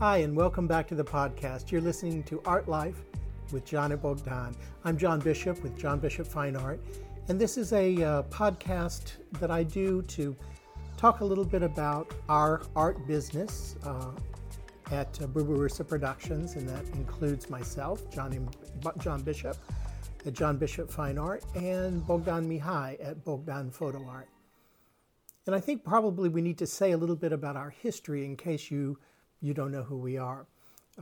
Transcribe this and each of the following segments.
Hi, and welcome back to the podcast. You're listening to Art Life with John and Bogdan. I'm John Bishop with John Bishop Fine Art, and this is a uh, podcast that I do to talk a little bit about our art business uh, at uh, Barbarossa Productions, and that includes myself, John, John Bishop at John Bishop Fine Art, and Bogdan Mihai at Bogdan Photo Art. And I think probably we need to say a little bit about our history in case you you don't know who we are.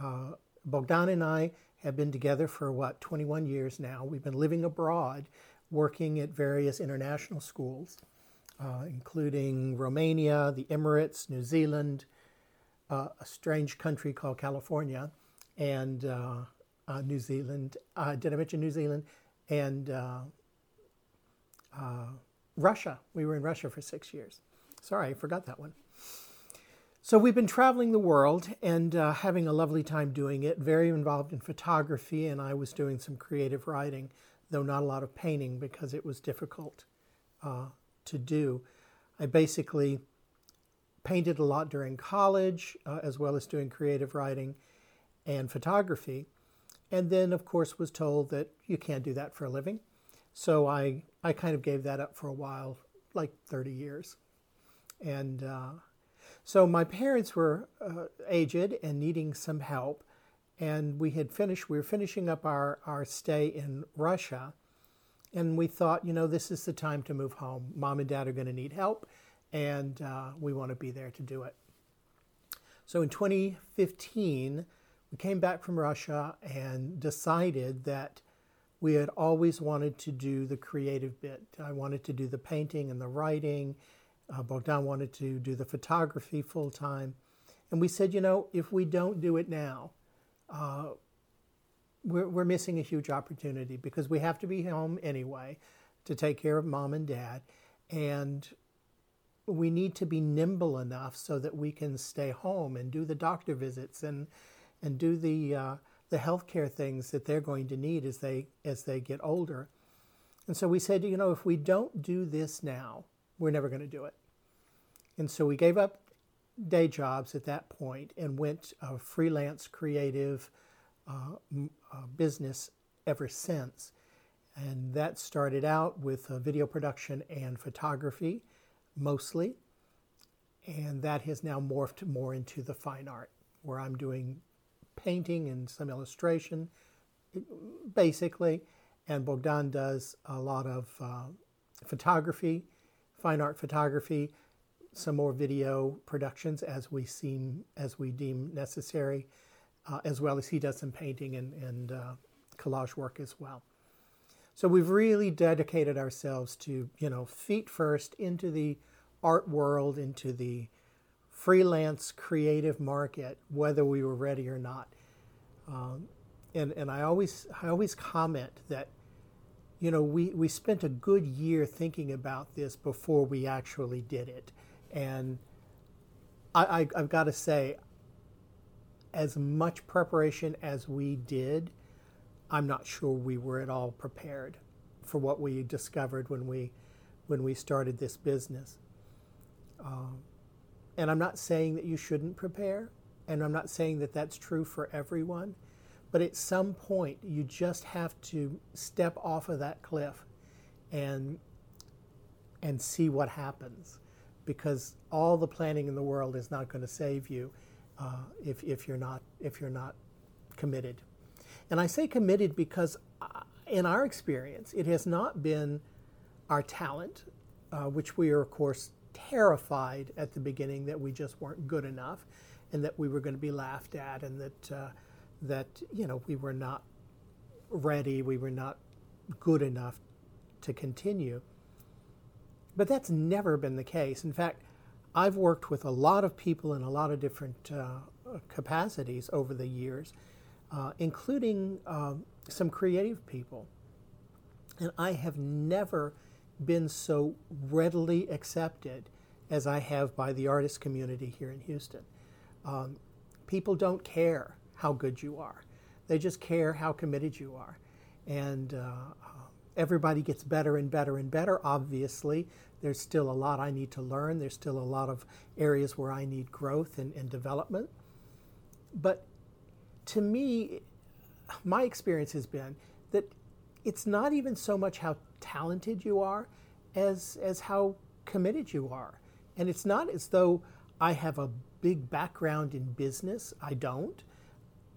Uh, Bogdan and I have been together for what, 21 years now. We've been living abroad, working at various international schools, uh, including Romania, the Emirates, New Zealand, uh, a strange country called California, and uh, uh, New Zealand. Uh, did I mention New Zealand? And Russia. We were in Russia for six years. Sorry, I forgot that one. So we've been traveling the world and uh, having a lovely time doing it. Very involved in photography, and I was doing some creative writing, though not a lot of painting because it was difficult uh, to do. I basically painted a lot during college, uh, as well as doing creative writing and photography. And then, of course, was told that you can't do that for a living. So I, I kind of gave that up for a while, like 30 years. And uh, so my parents were uh, aged and needing some help, and we had finished. We were finishing up our our stay in Russia, and we thought, you know, this is the time to move home. Mom and Dad are going to need help, and uh, we want to be there to do it. So in 2015, we came back from Russia and decided that we had always wanted to do the creative bit. I wanted to do the painting and the writing uh, Bogdan wanted to do the photography full time. And we said, you know, if we don't do it now, uh, we're, we're missing a huge opportunity because we have to be home anyway to take care of mom and dad. And we need to be nimble enough so that we can stay home and do the doctor visits and, and do the, uh, the healthcare things that they're going to need as they, as they get older. And so we said, you know, if we don't do this now, we're never going to do it. And so we gave up day jobs at that point and went a freelance creative uh, uh, business ever since. And that started out with uh, video production and photography mostly. And that has now morphed more into the fine art, where I'm doing painting and some illustration, basically. And Bogdan does a lot of uh, photography fine art photography, some more video productions as we seem as we deem necessary, uh, as well as he does some painting and, and uh, collage work as well. So we've really dedicated ourselves to you know feet first into the art world, into the freelance creative market, whether we were ready or not. Um, and and I always I always comment that you know, we, we spent a good year thinking about this before we actually did it. And I, I, have got to say, as much preparation as we did, I'm not sure we were at all prepared for what we discovered when we, when we started this business. Um, and I'm not saying that you shouldn't prepare, and I'm not saying that that's true for everyone. But at some point, you just have to step off of that cliff and, and see what happens. Because all the planning in the world is not going to save you uh, if, if, you're not, if you're not committed. And I say committed because, uh, in our experience, it has not been our talent, uh, which we are, of course, terrified at the beginning that we just weren't good enough and that we were going to be laughed at and that uh, that you know we were not ready, we were not good enough to continue. But that's never been the case. In fact, I've worked with a lot of people in a lot of different uh, capacities over the years, uh, including uh, some creative people. And I have never been so readily accepted as I have by the artist community here in Houston. Um, people don't care how good you are. They just care how committed you are. And uh, everybody gets better and better and better, obviously. There's still a lot I need to learn. There's still a lot of areas where I need growth and, and development. but to me, my experience has been that it's not even so much how talented you are as, as how committed you are. And it's not as though I have a big background in business. I don't.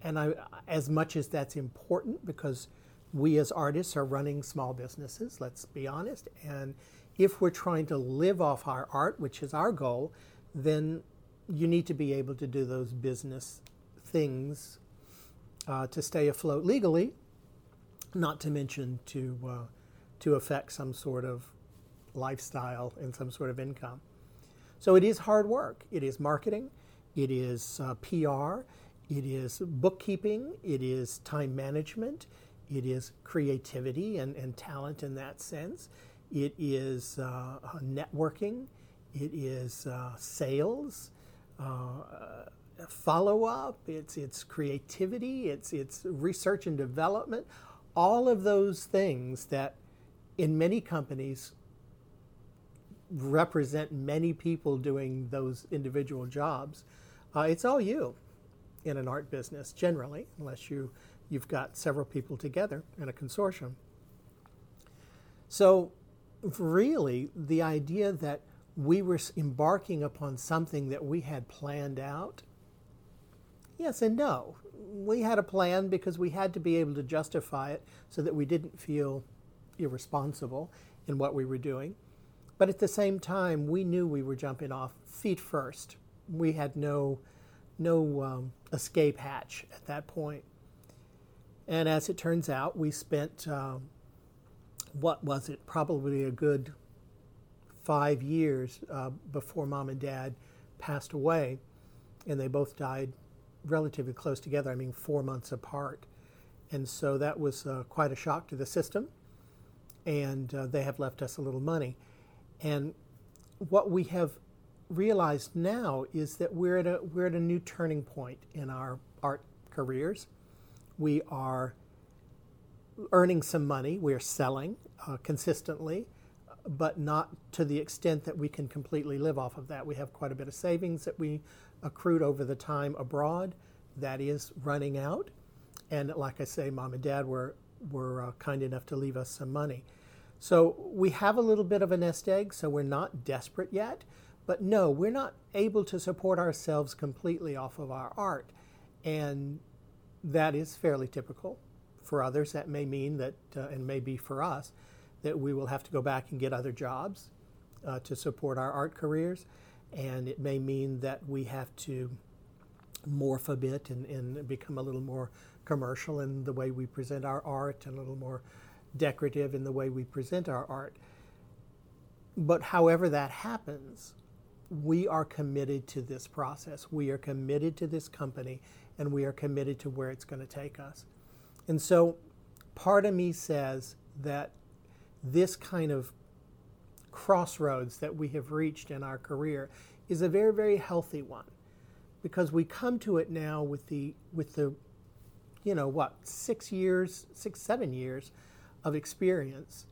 And I, as much as that's important because we as artists are running small businesses, let's be honest. And if we're trying to live off our art, which is our goal, then you need to be able to do those business things uh, to stay afloat legally, not to mention to, uh, to affect some sort of lifestyle and some sort of income. So it is hard work. It is marketing, it is uh, PR, it is bookkeeping, it is time management, it is creativity and, and talent in that sense, it is uh, networking, it is uh, sales. Uh, follow up, it's, it's creativity, it's, it's research and development, all of those things that in many companies represent many people doing those individual jobs. Uh, it's all you in an art business generally, unless you you've got several people together in a consortium. So, really, the idea that we were embarking upon something that we had planned out, yes and no. We had a plan because we had to be able to justify it so that we didn't feel irresponsible in what we were doing. But at the same time, we knew we were jumping off feet first. We had no, no um, escape hatch at that point. And as it turns out, we spent, um, what was it, probably a good five years uh, before mom and dad passed away. And they both died relatively close together, I mean, four months apart. And so that was uh, quite a shock to the system. And uh, they have left us a little money. And what we have realized now is that we're at a, we're at a new turning point in our art careers. We are earning some money, we're selling uh, consistently, but not to the extent that we can completely live off of that. We have quite a bit of savings that we accrued over the time abroad that is running out. And like I say, mom and dad were, were uh, kind enough to leave us some money. So we have a little bit of a nest egg, so we're not desperate yet. But no, we're not able to support ourselves completely off of our art. And that is fairly typical. For others, that may mean that, uh, and maybe for us, that we will have to go back and get other jobs uh, to support our art careers. And it may mean that we have to morph a bit and, and become a little more commercial in the way we present our art and a little more decorative in the way we present our art. But however that happens, we are committed to this process. We are committed to this company and we are committed to where it's going to take us. And so part of me says that this kind of crossroads that we have reached in our career is a very very healthy one because we come to it now with the with the you know what 6 years 6 7 years of experience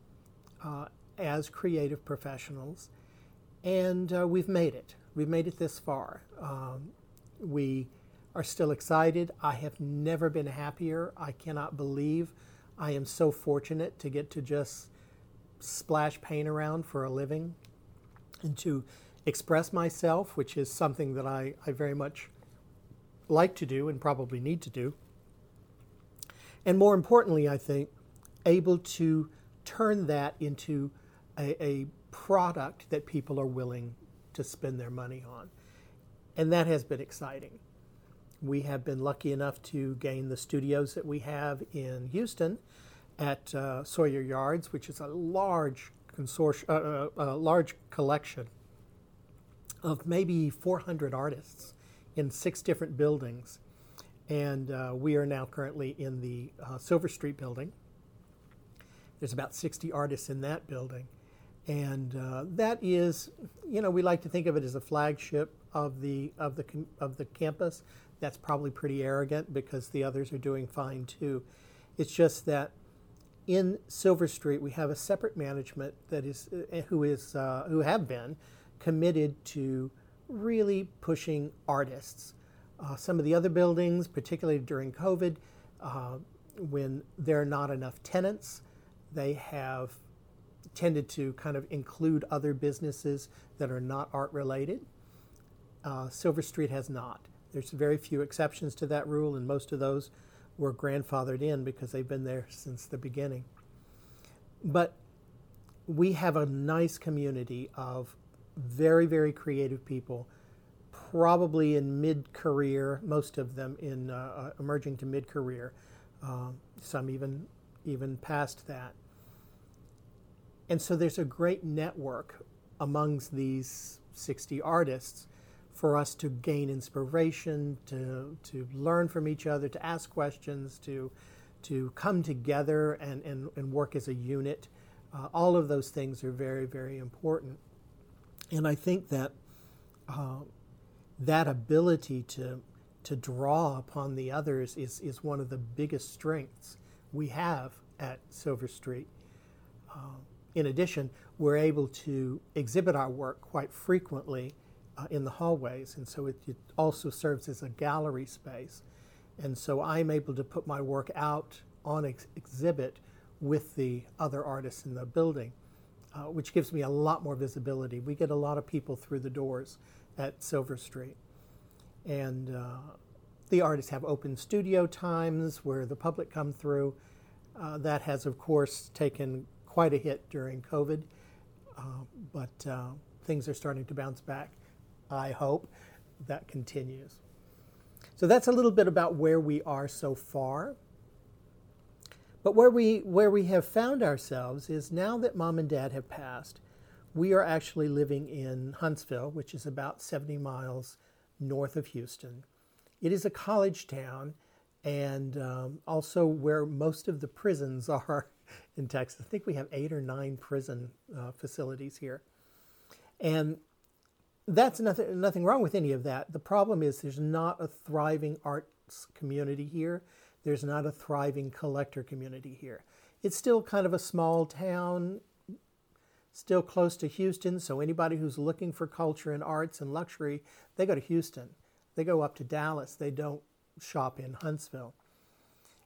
uh, as creative professionals, and uh, we've made it. We've made it this far. Um, we are still excited. I have never been happier. I cannot believe I am so fortunate to get to just splash paint around for a living and to express myself, which is something that I, I very much like to do and probably need to do. And more importantly, I think, able to turn that into a, a product that people are willing to spend their money on. And that has been exciting. We have been lucky enough to gain the studios that we have in Houston at uh, Sawyer Yards, which is a large consortium, uh, uh, a large collection of maybe 400 artists in six different buildings. And uh, we are now currently in the uh, Silver Street building, there's about 60 artists in that building. And uh, that is, you know, we like to think of it as a flagship of the, of, the, of the campus. That's probably pretty arrogant because the others are doing fine too. It's just that in Silver Street, we have a separate management that is, uh, who, is, uh, who have been committed to really pushing artists Uh, some of the other buildings, particularly during COVID, uh, when there are not enough tenants, they have tended to kind of include other businesses that are not art related. Uh, Silver Street has not. There's very few exceptions to that rule, and most of those were grandfathered in because they've been there since the beginning. But we have a nice community of very, very creative people, probably in mid career, most of them in uh, uh emerging to mid career, uh, some even, even past that. And so there's a great network amongst these 60 artists for us to gain inspiration, to, to learn from each other, to ask questions, to, to come together and, and, and work as a unit. Uh, all of those things are very, very important. And I think that uh, that ability to, to draw upon the others is, is one of the biggest strengths we have at Silver Street. Uh, in addition, we're able to exhibit our work quite frequently uh, in the hallways, and so it, it, also serves as a gallery space. And so I'm able to put my work out on ex- exhibit with the other artists in the building, uh, which gives me a lot more visibility. We get a lot of people through the doors at Silver Street. And uh, the artists have open studio times where the public come through. Uh, that has, of course, taken quite a hit during COVID, uh, but uh, things are starting to bounce back. I hope that continues. So that's a little bit about where we are so far. But where we, where we have found ourselves is now that mom and dad have passed, we are actually living in Huntsville, which is about 70 miles north of Houston. It is a college town and um, also where most of the prisons are in Texas. I think we have eight or nine prison uh, facilities here. And that's nothing, nothing wrong with any of that. The problem is there's not a thriving arts community here. There's not a thriving collector community here. It's still kind of a small town, still close to Houston. So anybody who's looking for culture and arts and luxury, they go to Houston. They go up to Dallas. They don't shop in Huntsville.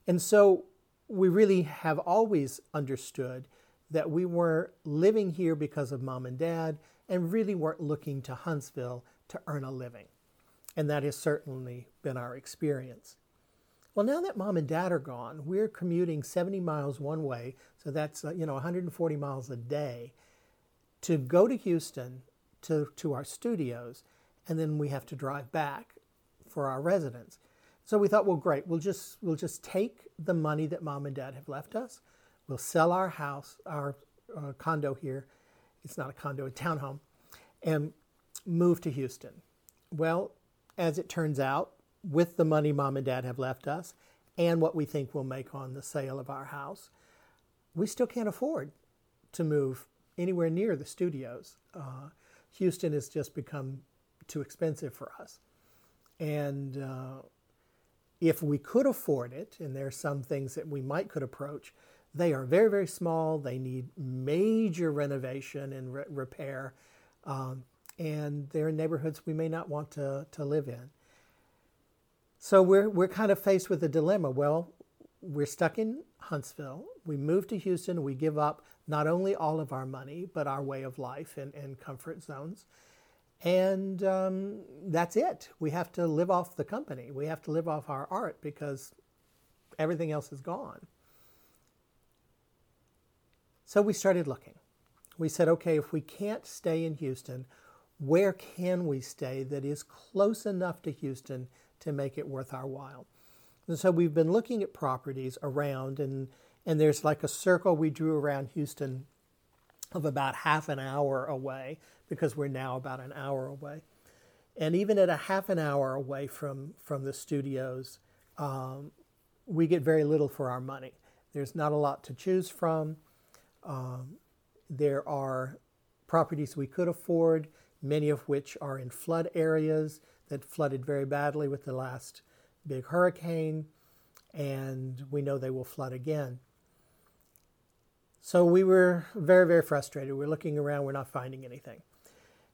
And so we really have always understood that we were living here because of mom and dad and really weren't looking to Huntsville to earn a living. And that has certainly been our experience. Well, now that mom and dad are gone, we're commuting 70 miles one way, so that's uh, you know 140 miles a day to go to Houston to, to our studios, and then we have to drive back for our residence. So we thought, well, great, we'll just we'll just take the money that mom and dad have left us. We'll sell our house, our uh, condo here. It's not a condo, a townhome, and move to Houston. Well, as it turns out, with the money mom and dad have left us and what we think we'll make on the sale of our house, we still can't afford to move anywhere near the studios. Uh, Houston has just become too expensive for us. And uh, if we could afford it, and there are some things that we might could approach, they are very, very small. They need major renovation and re- repair. Um, and they're in neighborhoods we may not want to, to live in. So we're, we're kind of faced with a dilemma. Well, we're stuck in Huntsville. We move to Houston. We give up not only all of our money, but our way of life and, and comfort zones. And um, that's it. We have to live off the company. We have to live off our art because everything else is gone. So we started looking. We said, okay, if we can't stay in Houston, where can we stay that is close enough to Houston to make it worth our while? And so we've been looking at properties around, and, and there's like a circle we drew around Houston of about half an hour away because we're now about an hour away. And even at a half an hour away from, from the studios, um, we get very little for our money. There's not a lot to choose from. Um, there are properties we could afford, many of which are in flood areas that flooded very badly with the last big hurricane, and we know they will flood again. So we were very, very frustrated. We're looking around, we're not finding anything.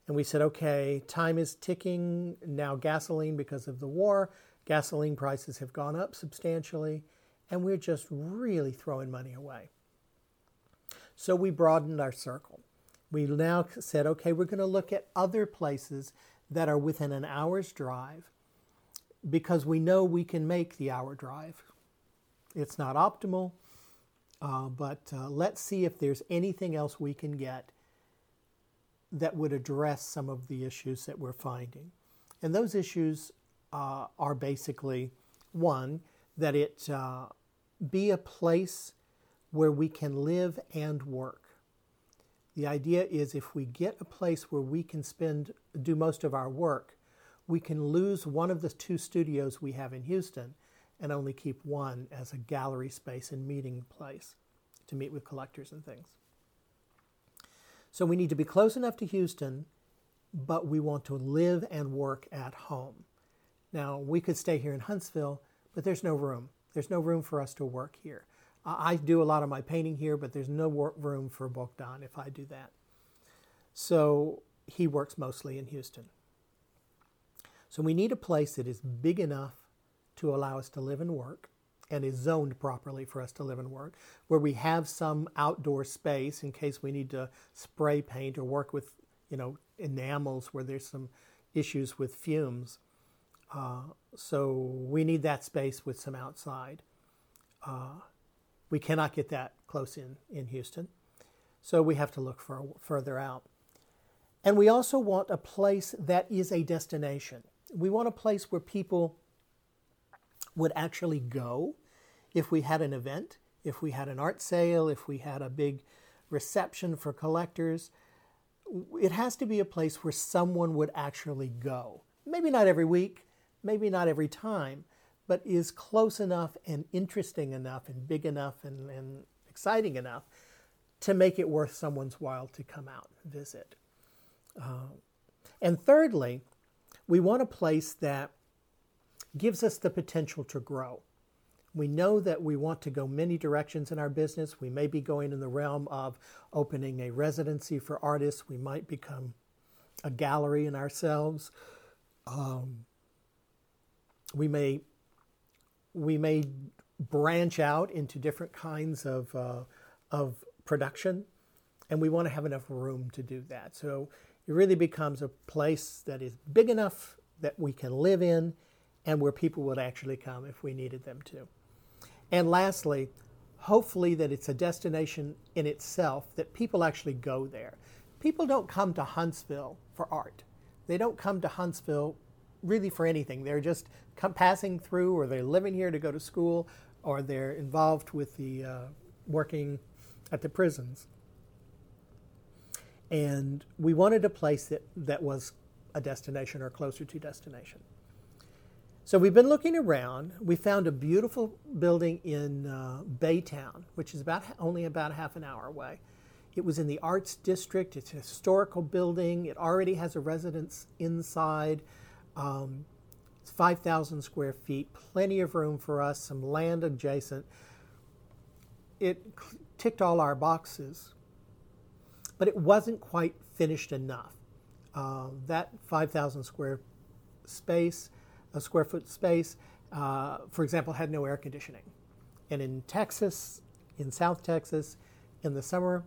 And we said, okay, time is ticking. Now, gasoline, because of the war, gasoline prices have gone up substantially, and we're just really throwing money away. So we broadened our circle. We now said, okay, we're going to look at other places that are within an hour's drive because we know we can make the hour drive. It's not optimal, uh, but uh, let's see if there's anything else we can get that would address some of the issues that we're finding. And those issues uh, are basically one, that it uh, be a place where we can live and work. The idea is if we get a place where we can spend, do most of our work, we can lose one of the two studios we have in Houston and only keep one as a gallery space and meeting place to meet with collectors and things. So we need to be close enough to Houston, but we want to live and work at home. Now, we could stay here in Huntsville, but there's no room. There's no room for us to work here. I do a lot of my painting here, but there's no room for Bogdan if I do that. So he works mostly in Houston. So we need a place that is big enough to allow us to live and work and is zoned properly for us to live and work, where we have some outdoor space in case we need to spray paint or work with, you know, enamels where there's some issues with fumes. Uh, so we need that space with some outside. Uh, we cannot get that close in in Houston, so we have to look for further out. And we also want a place that is a destination. We want a place where people would actually go if we had an event, if we had an art sale, if we had a big reception for collectors. It has to be a place where someone would actually go. Maybe not every week, maybe not every time, but is close enough and interesting enough and big enough and, and exciting enough to make it worth someone's while to come out and visit. Uh, and thirdly, we want a place that gives us the potential to grow. We know that we want to go many directions in our business. We may be going in the realm of opening a residency for artists. We might become a gallery in ourselves. Um, we may we may branch out into different kinds of, uh, of production, and we want to have enough room to do that. So it really becomes a place that is big enough that we can live in and where people would actually come if we needed them to. And lastly, hopefully that it's a destination in itself that people actually go there. People don't come to Huntsville for art. They don't come to Huntsville really for anything. They're just come, passing through, or they're living here to go to school, or they're involved with the uh, working at the prisons. And we wanted a place that, that was a destination or closer to destination. So we've been looking around. We found a beautiful building in uh, Baytown, which is about only about half an hour away. It was in the Arts District. It's a historical building. It already has a residence inside. Um, it's 5,000 square feet, plenty of room for us, some land adjacent. It ticked all our boxes, but it wasn't quite finished enough. Uh, that 5,000 square space, a square foot space, uh, for example, had no air conditioning. And in Texas, in South Texas, in the summer,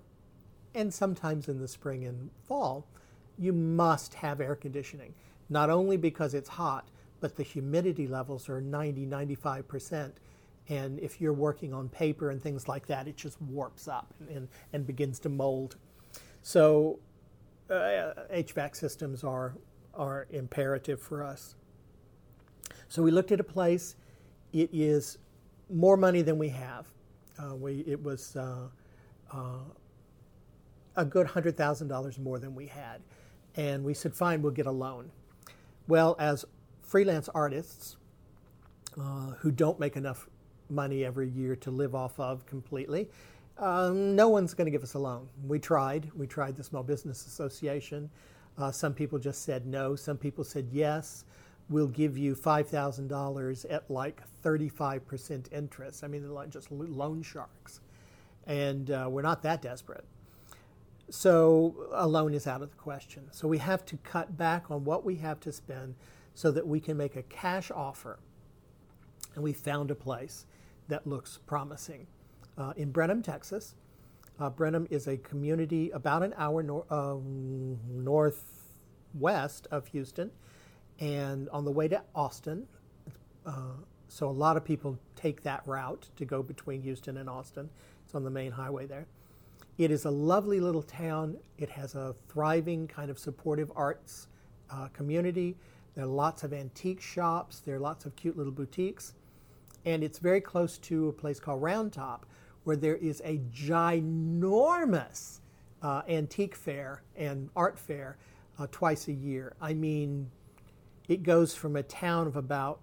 and sometimes in the spring and fall, you must have air conditioning not only because it's hot, but the humidity levels are 90, 95%. And if you're working on paper and things like that, it just warps up and, and, and begins to mold. So uh, HVAC systems are, are imperative for us. So we looked at a place. It is more money than we have. Uh, we, it was uh, uh a good $100,000 more than we had. And we said, fine, we'll get a loan. Well, as freelance artists uh, who don't make enough money every year to live off of completely, um, no one's going to give us a loan. We tried. We tried the Small Business Association. Uh, some people just said no. Some people said yes. We'll give you $5,000 at like 35% interest. I mean, they're like just loan sharks. And uh, we're not that desperate. So a loan is out of the question. So we have to cut back on what we have to spend so that we can make a cash offer. And we found a place that looks promising uh, in Brenham, Texas. Uh, Brenham is a community about an hour nor- uh, northwest of Houston and on the way to Austin. Uh, so a lot of people take that route to go between Houston and Austin. It's on the main highway there. It is a lovely little town. It has a thriving kind of supportive arts uh, community. There are lots of antique shops. There are lots of cute little boutiques. And it's very close to a place called Round Top, where there is a ginormous uh, antique fair and art fair uh, twice a year. I mean, it goes from a town of about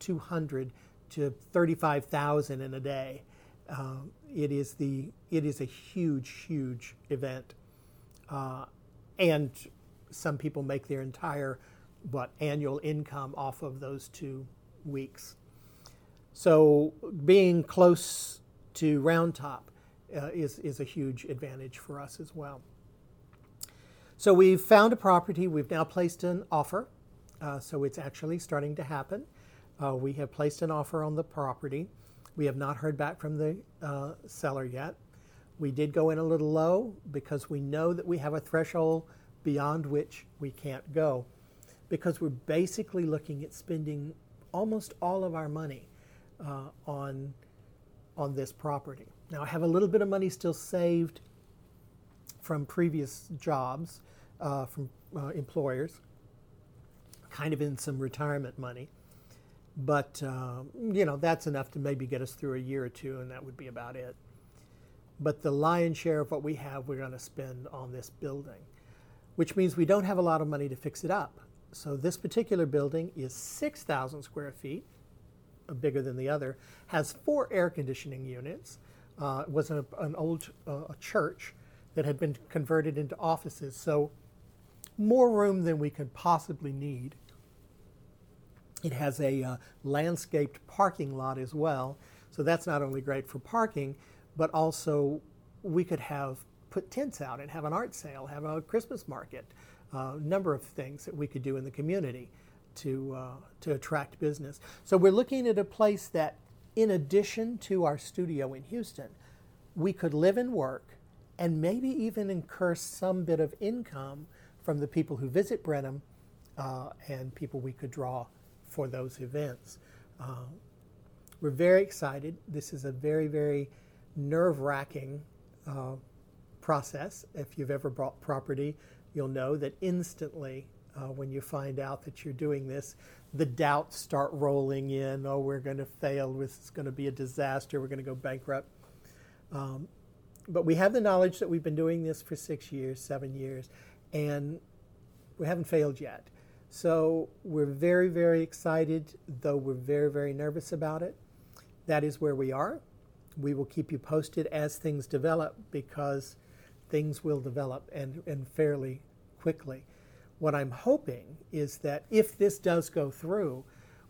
200 to 35,000 in a day. Um, it is the it is a huge huge event, uh, and some people make their entire what annual income off of those two weeks. So being close to Round Top uh, is is a huge advantage for us as well. So we've found a property. We've now placed an offer. Uh, so it's actually starting to happen. Uh, we have placed an offer on the property. We have not heard back from the uh, seller yet. We did go in a little low because we know that we have a threshold beyond which we can't go because we're basically looking at spending almost all of our money uh, on, on this property. Now, I have a little bit of money still saved from previous jobs, uh, from uh, employers, kind of in some retirement money. But, uh, you know, that's enough to maybe get us through a year or two, and that would be about it. But the lion's share of what we have, we're going to spend on this building, which means we don't have a lot of money to fix it up. So this particular building is 6,000 square feet, uh, bigger than the other, has four air conditioning units. Uh, it was an, an old uh, church that had been converted into offices, so more room than we could possibly need. It has a uh, landscaped parking lot as well. So that's not only great for parking, but also we could have put tents out and have an art sale, have a Christmas market, a uh, number of things that we could do in the community to, uh, to attract business. So we're looking at a place that, in addition to our studio in Houston, we could live and work and maybe even incur some bit of income from the people who visit Brenham uh, and people we could draw for those events. Uh, we're very excited. This is a very, very nerve wracking uh, process. If you've ever bought property, you'll know that instantly uh, when you find out that you're doing this, the doubts start rolling in. Oh, we're going to fail. This is going to be a disaster. We're going to go bankrupt. Um, but we have the knowledge that we've been doing this for six years, seven years, and we haven't failed yet. So we're very, very excited, though we're very, very nervous about it. That is where we are. We will keep you posted as things develop because things will develop and, and fairly quickly. What I'm hoping is that if this does go through,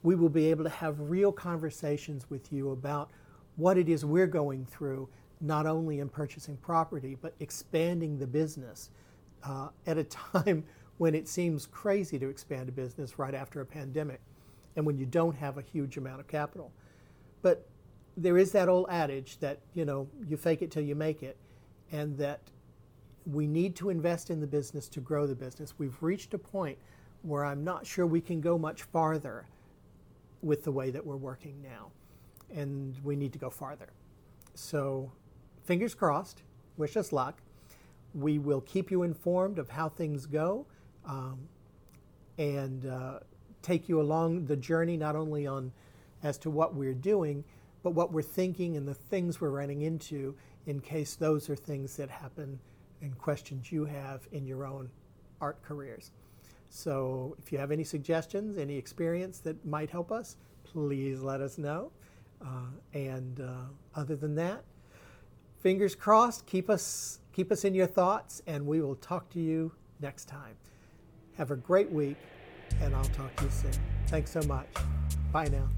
we will be able to have real conversations with you about what it is we're going through, not only in purchasing property, but expanding the business uh, at a time when it seems crazy to expand a business right after a pandemic and when you don't have a huge amount of capital. But there is that old adage that, you know, you fake it till you make it, and that we need to invest in the business to grow the business. We've reached a point where I'm not sure we can go much farther with the way that we're working now, and we need to go farther. So, fingers crossed, wish us luck. We will keep you informed of how things go um, and uh, take you along the journey, not only on as to what we're doing, but what we're thinking and the things we're running into in case those are things that happen and questions you have in your own art careers. So if you have any suggestions, any experience that might help us, please let us know. Uh, and uh, other than that, fingers crossed, keep us, keep us in your thoughts, and we will talk to you next time. Have a great week, and I'll talk to you soon. Thanks so much. Bye now.